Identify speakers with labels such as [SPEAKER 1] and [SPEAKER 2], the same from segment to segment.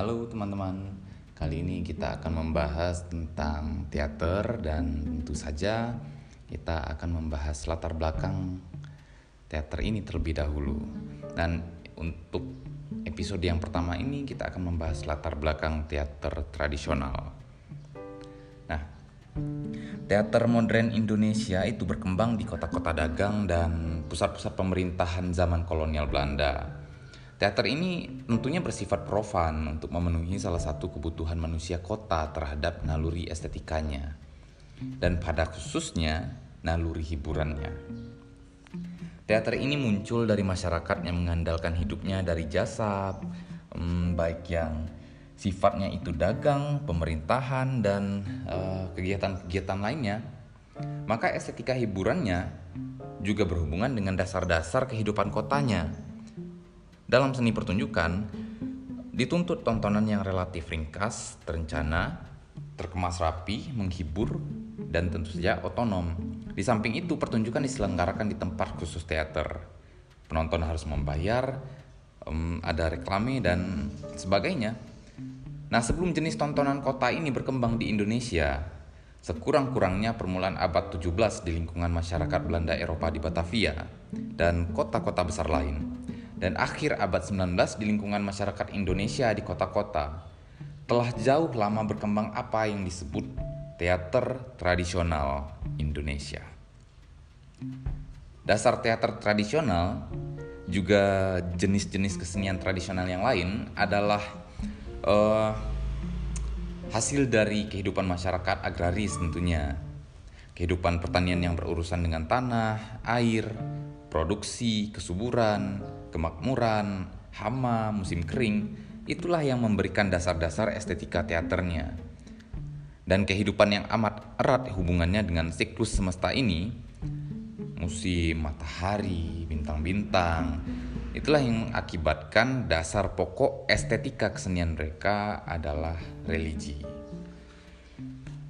[SPEAKER 1] Halo teman-teman, kali ini kita akan membahas tentang teater dan tentu saja kita akan membahas latar belakang teater ini terlebih dahulu. Dan untuk episode yang pertama ini kita akan membahas latar belakang teater tradisional. Nah, teater modern Indonesia itu berkembang di kota-kota dagang dan pusat-pusat pemerintahan zaman kolonial Belanda. Teater ini tentunya bersifat profan untuk memenuhi salah satu kebutuhan manusia kota terhadap naluri estetikanya, dan pada khususnya naluri hiburannya. Teater ini muncul dari masyarakat yang mengandalkan hidupnya dari jasa, hmm, baik yang sifatnya itu dagang, pemerintahan, dan eh, kegiatan-kegiatan uh, lainnya. Maka estetika hiburannya juga berhubungan dengan dasar-dasar kehidupan kotanya dalam seni pertunjukan, dituntut tontonan yang relatif ringkas, terencana, terkemas rapi, menghibur, dan tentu saja otonom. Di samping itu, pertunjukan diselenggarakan di tempat khusus teater. Penonton harus membayar, um, ada reklame, dan sebagainya. Nah, sebelum jenis tontonan kota ini berkembang di Indonesia, sekurang-kurangnya permulaan abad 17 di lingkungan masyarakat Belanda Eropa di Batavia dan kota-kota besar lain dan akhir abad 19 di lingkungan masyarakat Indonesia di kota-kota telah jauh lama berkembang apa yang disebut teater tradisional Indonesia. Dasar teater tradisional juga jenis-jenis kesenian tradisional yang lain adalah uh, hasil dari kehidupan masyarakat agraris tentunya. Kehidupan pertanian yang berurusan dengan tanah, air, produksi, kesuburan, kemakmuran, hama, musim kering, itulah yang memberikan dasar-dasar estetika teaternya. Dan kehidupan yang amat erat hubungannya dengan siklus semesta ini, musim matahari, bintang-bintang, itulah yang mengakibatkan dasar pokok estetika kesenian mereka adalah religi.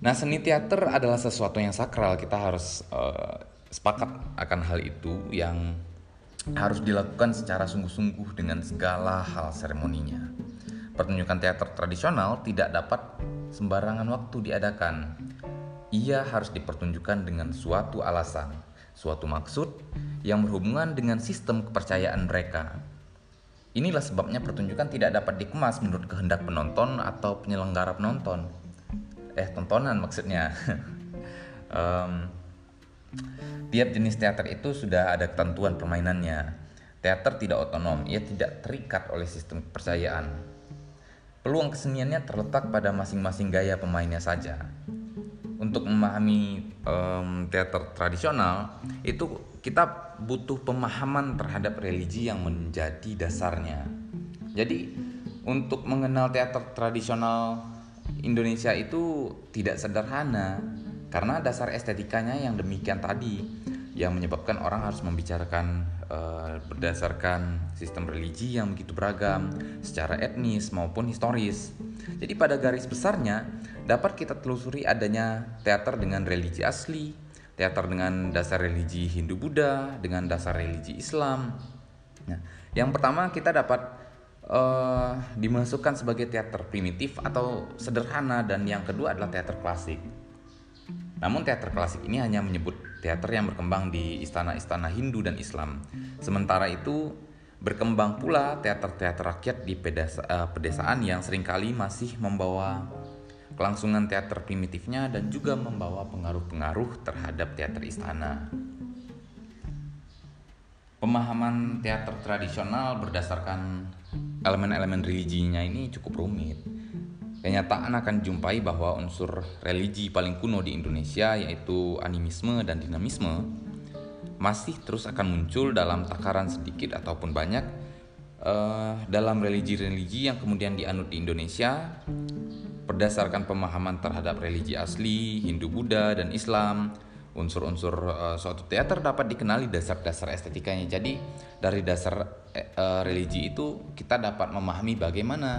[SPEAKER 1] Nah, seni teater adalah sesuatu yang sakral. Kita harus uh, sepakat akan hal itu yang harus dilakukan secara sungguh-sungguh dengan segala hal seremoninya. Pertunjukan teater tradisional tidak dapat sembarangan waktu diadakan. Ia harus dipertunjukkan dengan suatu alasan, suatu maksud yang berhubungan dengan sistem kepercayaan mereka. Inilah sebabnya pertunjukan tidak dapat dikemas menurut kehendak penonton atau penyelenggara penonton. Eh, tontonan maksudnya. um, Tiap jenis teater itu sudah ada ketentuan permainannya. Teater tidak otonom, ia tidak terikat oleh sistem kepercayaan. Peluang keseniannya terletak pada masing-masing gaya pemainnya saja. Untuk memahami um, teater tradisional, itu kita butuh pemahaman terhadap religi yang menjadi dasarnya. Jadi, untuk mengenal teater tradisional Indonesia itu tidak sederhana karena dasar estetikanya yang demikian tadi yang menyebabkan orang harus membicarakan uh, berdasarkan sistem religi yang begitu beragam secara etnis maupun historis. Jadi pada garis besarnya dapat kita telusuri adanya teater dengan religi asli, teater dengan dasar religi Hindu-Buddha, dengan dasar religi Islam. Nah, yang pertama kita dapat uh, dimasukkan sebagai teater primitif atau sederhana dan yang kedua adalah teater klasik. Namun teater klasik ini hanya menyebut teater yang berkembang di istana-istana Hindu dan Islam. Sementara itu berkembang pula teater-teater rakyat di pedesa, uh, pedesaan yang sering kali masih membawa kelangsungan teater primitifnya dan juga membawa pengaruh-pengaruh terhadap teater istana. Pemahaman teater tradisional berdasarkan elemen-elemen religinya ini cukup rumit Kenyataan akan jumpai bahwa unsur religi paling kuno di Indonesia yaitu animisme dan dinamisme masih terus akan muncul dalam takaran sedikit ataupun banyak uh, dalam religi-religi yang kemudian dianut di Indonesia berdasarkan pemahaman terhadap religi asli Hindu, Buddha, dan Islam. Unsur-unsur uh, suatu teater dapat dikenali dasar-dasar estetikanya. Jadi dari dasar uh, religi itu kita dapat memahami bagaimana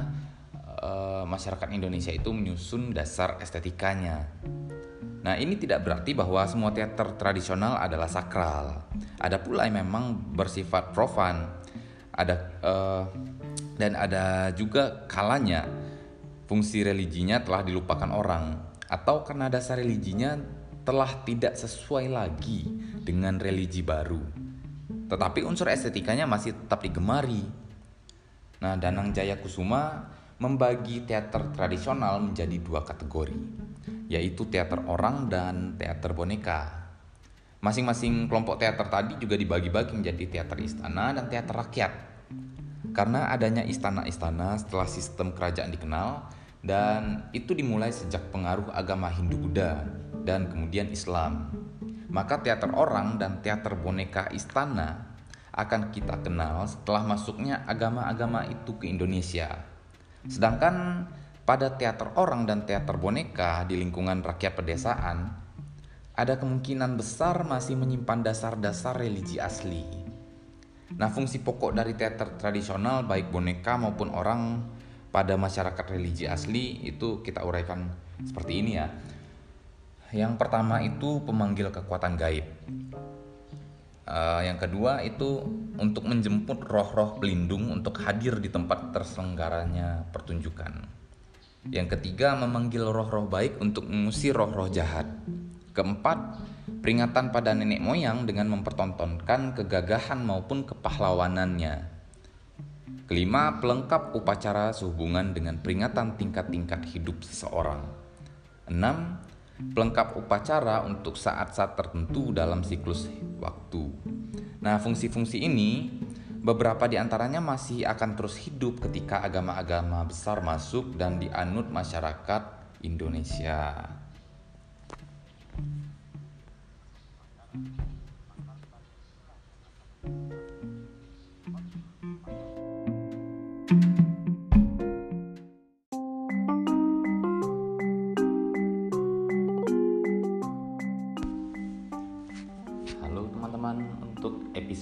[SPEAKER 1] uh, masyarakat Indonesia itu menyusun dasar estetikanya. Nah, ini tidak berarti bahwa semua teater tradisional adalah sakral. Ada pula yang memang bersifat profan. Ada uh, dan ada juga kalanya fungsi religinya telah dilupakan orang atau karena dasar religinya telah tidak sesuai lagi dengan religi baru. Tetapi unsur estetikanya masih tetap digemari. Nah, Danang Jaya Kusuma membagi teater tradisional menjadi dua kategori, yaitu teater orang dan teater boneka. Masing-masing kelompok teater tadi juga dibagi-bagi menjadi teater istana dan teater rakyat. Karena adanya istana-istana setelah sistem kerajaan dikenal, dan itu dimulai sejak pengaruh agama Hindu-Buddha dan kemudian Islam. Maka teater orang dan teater boneka istana akan kita kenal setelah masuknya agama-agama itu ke Indonesia. Sedangkan pada teater orang dan teater boneka di lingkungan rakyat pedesaan, ada kemungkinan besar masih menyimpan dasar-dasar religi asli. Nah, fungsi pokok dari teater tradisional baik boneka maupun orang pada masyarakat religi asli itu kita uraikan seperti ini ya. Yang pertama itu pemanggil kekuatan gaib. Uh, yang kedua itu untuk menjemput roh-roh pelindung untuk hadir di tempat terselenggaranya pertunjukan. Yang ketiga memanggil roh-roh baik untuk mengusir roh-roh jahat. Keempat, peringatan pada nenek moyang dengan mempertontonkan kegagahan maupun kepahlawanannya. Kelima, pelengkap upacara sehubungan dengan peringatan tingkat-tingkat hidup seseorang. Enam, pelengkap upacara untuk saat-saat tertentu dalam siklus waktu. Nah, fungsi-fungsi ini beberapa di antaranya masih akan terus hidup ketika agama-agama besar masuk dan dianut masyarakat Indonesia.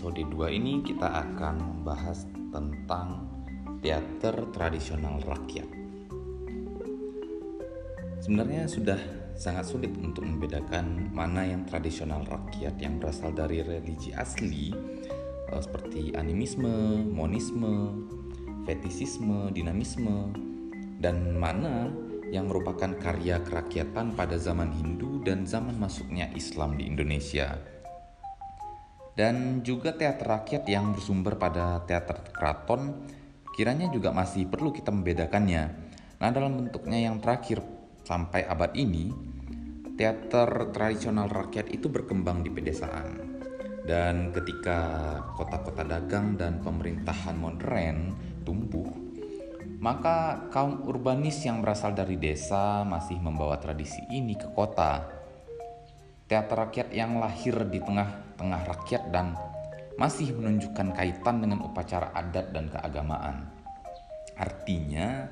[SPEAKER 1] Episode 2 ini kita akan membahas tentang teater tradisional rakyat. Sebenarnya sudah sangat sulit untuk membedakan mana yang tradisional rakyat yang berasal dari religi asli eh, seperti animisme, monisme, fetisisme, dinamisme, dan mana yang merupakan karya kerakyatan pada zaman Hindu dan zaman masuknya Islam di Indonesia dan juga teater rakyat yang bersumber pada teater keraton kiranya juga masih perlu kita membedakannya. Nah, dalam bentuknya yang terakhir sampai abad ini, teater tradisional rakyat itu berkembang di pedesaan. Dan ketika kota-kota dagang dan pemerintahan modern tumbuh, maka kaum urbanis yang berasal dari desa masih membawa tradisi ini ke kota. Teater rakyat yang lahir di tengah tengah rakyat dan masih menunjukkan kaitan dengan upacara adat dan keagamaan. Artinya,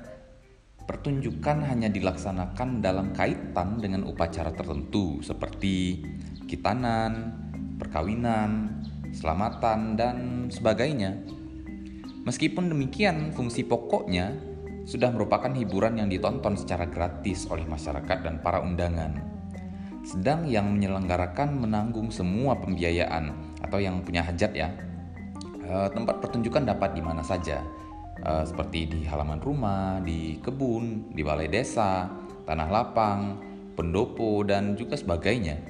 [SPEAKER 1] pertunjukan hanya dilaksanakan dalam kaitan dengan upacara tertentu seperti kitanan, perkawinan, selamatan, dan sebagainya. Meskipun demikian, fungsi pokoknya sudah merupakan hiburan yang ditonton secara gratis oleh masyarakat dan para undangan sedang yang menyelenggarakan menanggung semua pembiayaan atau yang punya hajat ya. E, tempat pertunjukan dapat di mana saja, e, seperti di halaman rumah, di kebun, di balai desa, tanah lapang, pendopo dan juga sebagainya.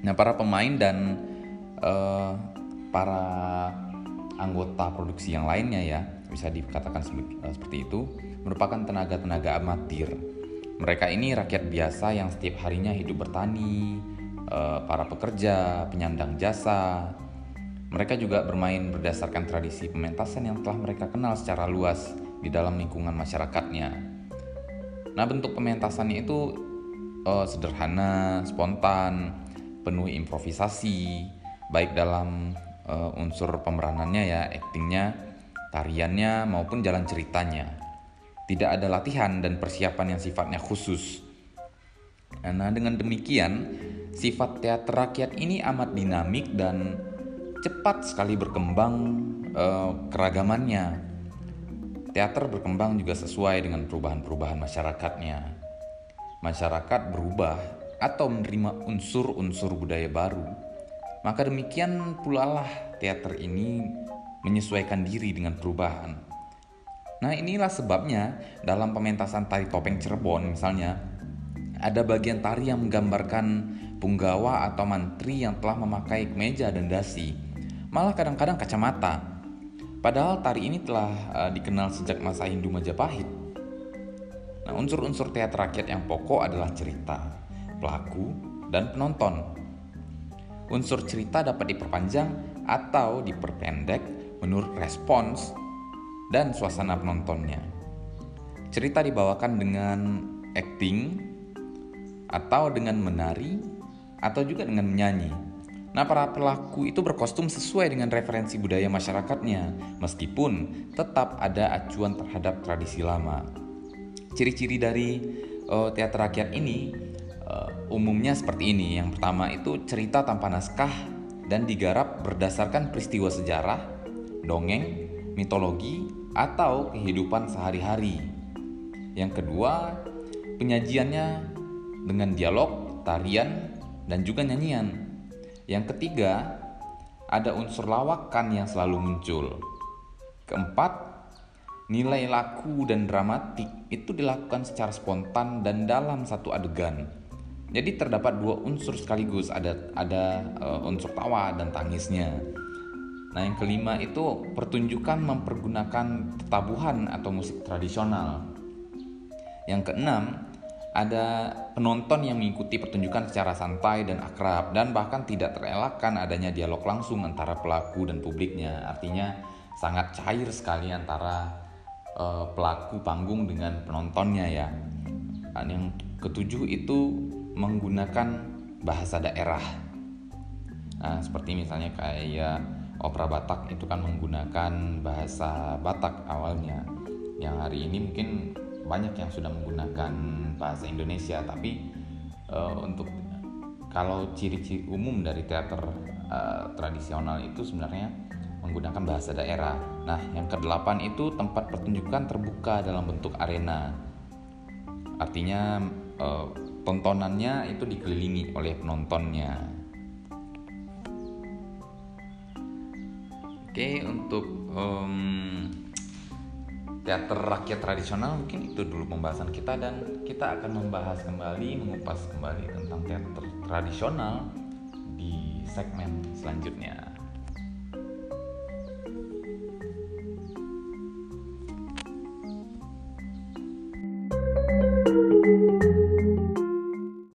[SPEAKER 1] Nah, para pemain dan e, para anggota produksi yang lainnya ya bisa dikatakan seperti itu merupakan tenaga-tenaga amatir mereka ini rakyat biasa yang setiap harinya hidup bertani, eh, para pekerja, penyandang jasa. Mereka juga bermain berdasarkan tradisi pementasan yang telah mereka kenal secara luas di dalam lingkungan masyarakatnya. Nah, bentuk pementasannya itu uh, sederhana, spontan, penuh improvisasi, baik dalam uh, unsur pemeranannya ya, aktingnya, tariannya maupun jalan ceritanya tidak ada latihan dan persiapan yang sifatnya khusus. Nah, dengan demikian, sifat teater rakyat ini amat dinamik dan cepat sekali berkembang eh, keragamannya. Teater berkembang juga sesuai dengan perubahan-perubahan masyarakatnya. Masyarakat berubah atau menerima unsur-unsur budaya baru. Maka demikian pula lah teater ini menyesuaikan diri dengan perubahan Nah, inilah sebabnya dalam pementasan tari topeng Cirebon misalnya ada bagian tari yang menggambarkan punggawa atau mantri yang telah memakai kemeja dan dasi, malah kadang-kadang kacamata. Padahal tari ini telah uh, dikenal sejak masa Hindu Majapahit. Nah, unsur-unsur teater rakyat yang pokok adalah cerita, pelaku, dan penonton. Unsur cerita dapat diperpanjang atau diperpendek menurut respons dan suasana penontonnya. Cerita dibawakan dengan acting atau dengan menari atau juga dengan menyanyi. Nah, para pelaku itu berkostum sesuai dengan referensi budaya masyarakatnya, meskipun tetap ada acuan terhadap tradisi lama. Ciri-ciri dari uh, teater rakyat ini uh, umumnya seperti ini. Yang pertama itu cerita tanpa naskah dan digarap berdasarkan peristiwa sejarah, dongeng, mitologi, atau kehidupan sehari-hari. Yang kedua, penyajiannya dengan dialog, tarian, dan juga nyanyian. Yang ketiga, ada unsur lawakan yang selalu muncul. Keempat, nilai laku dan dramatik itu dilakukan secara spontan dan dalam satu adegan. Jadi terdapat dua unsur sekaligus, ada ada uh, unsur tawa dan tangisnya. Nah, yang kelima itu pertunjukan mempergunakan tabuhan atau musik tradisional. Yang keenam, ada penonton yang mengikuti pertunjukan secara santai dan akrab dan bahkan tidak terelakkan adanya dialog langsung antara pelaku dan publiknya. Artinya sangat cair sekali antara uh, pelaku panggung dengan penontonnya ya. Dan yang ketujuh itu menggunakan bahasa daerah. Nah, seperti misalnya kayak opera Batak itu kan menggunakan bahasa Batak awalnya yang hari ini mungkin banyak yang sudah menggunakan bahasa Indonesia tapi uh, untuk kalau ciri-ciri umum dari teater uh, tradisional itu sebenarnya menggunakan bahasa daerah. Nah, yang kedelapan itu tempat pertunjukan terbuka dalam bentuk arena. Artinya uh, tontonannya itu dikelilingi oleh penontonnya. Oke, untuk um, teater rakyat tradisional mungkin itu dulu pembahasan kita dan kita akan membahas kembali, mengupas kembali tentang teater tradisional di segmen selanjutnya.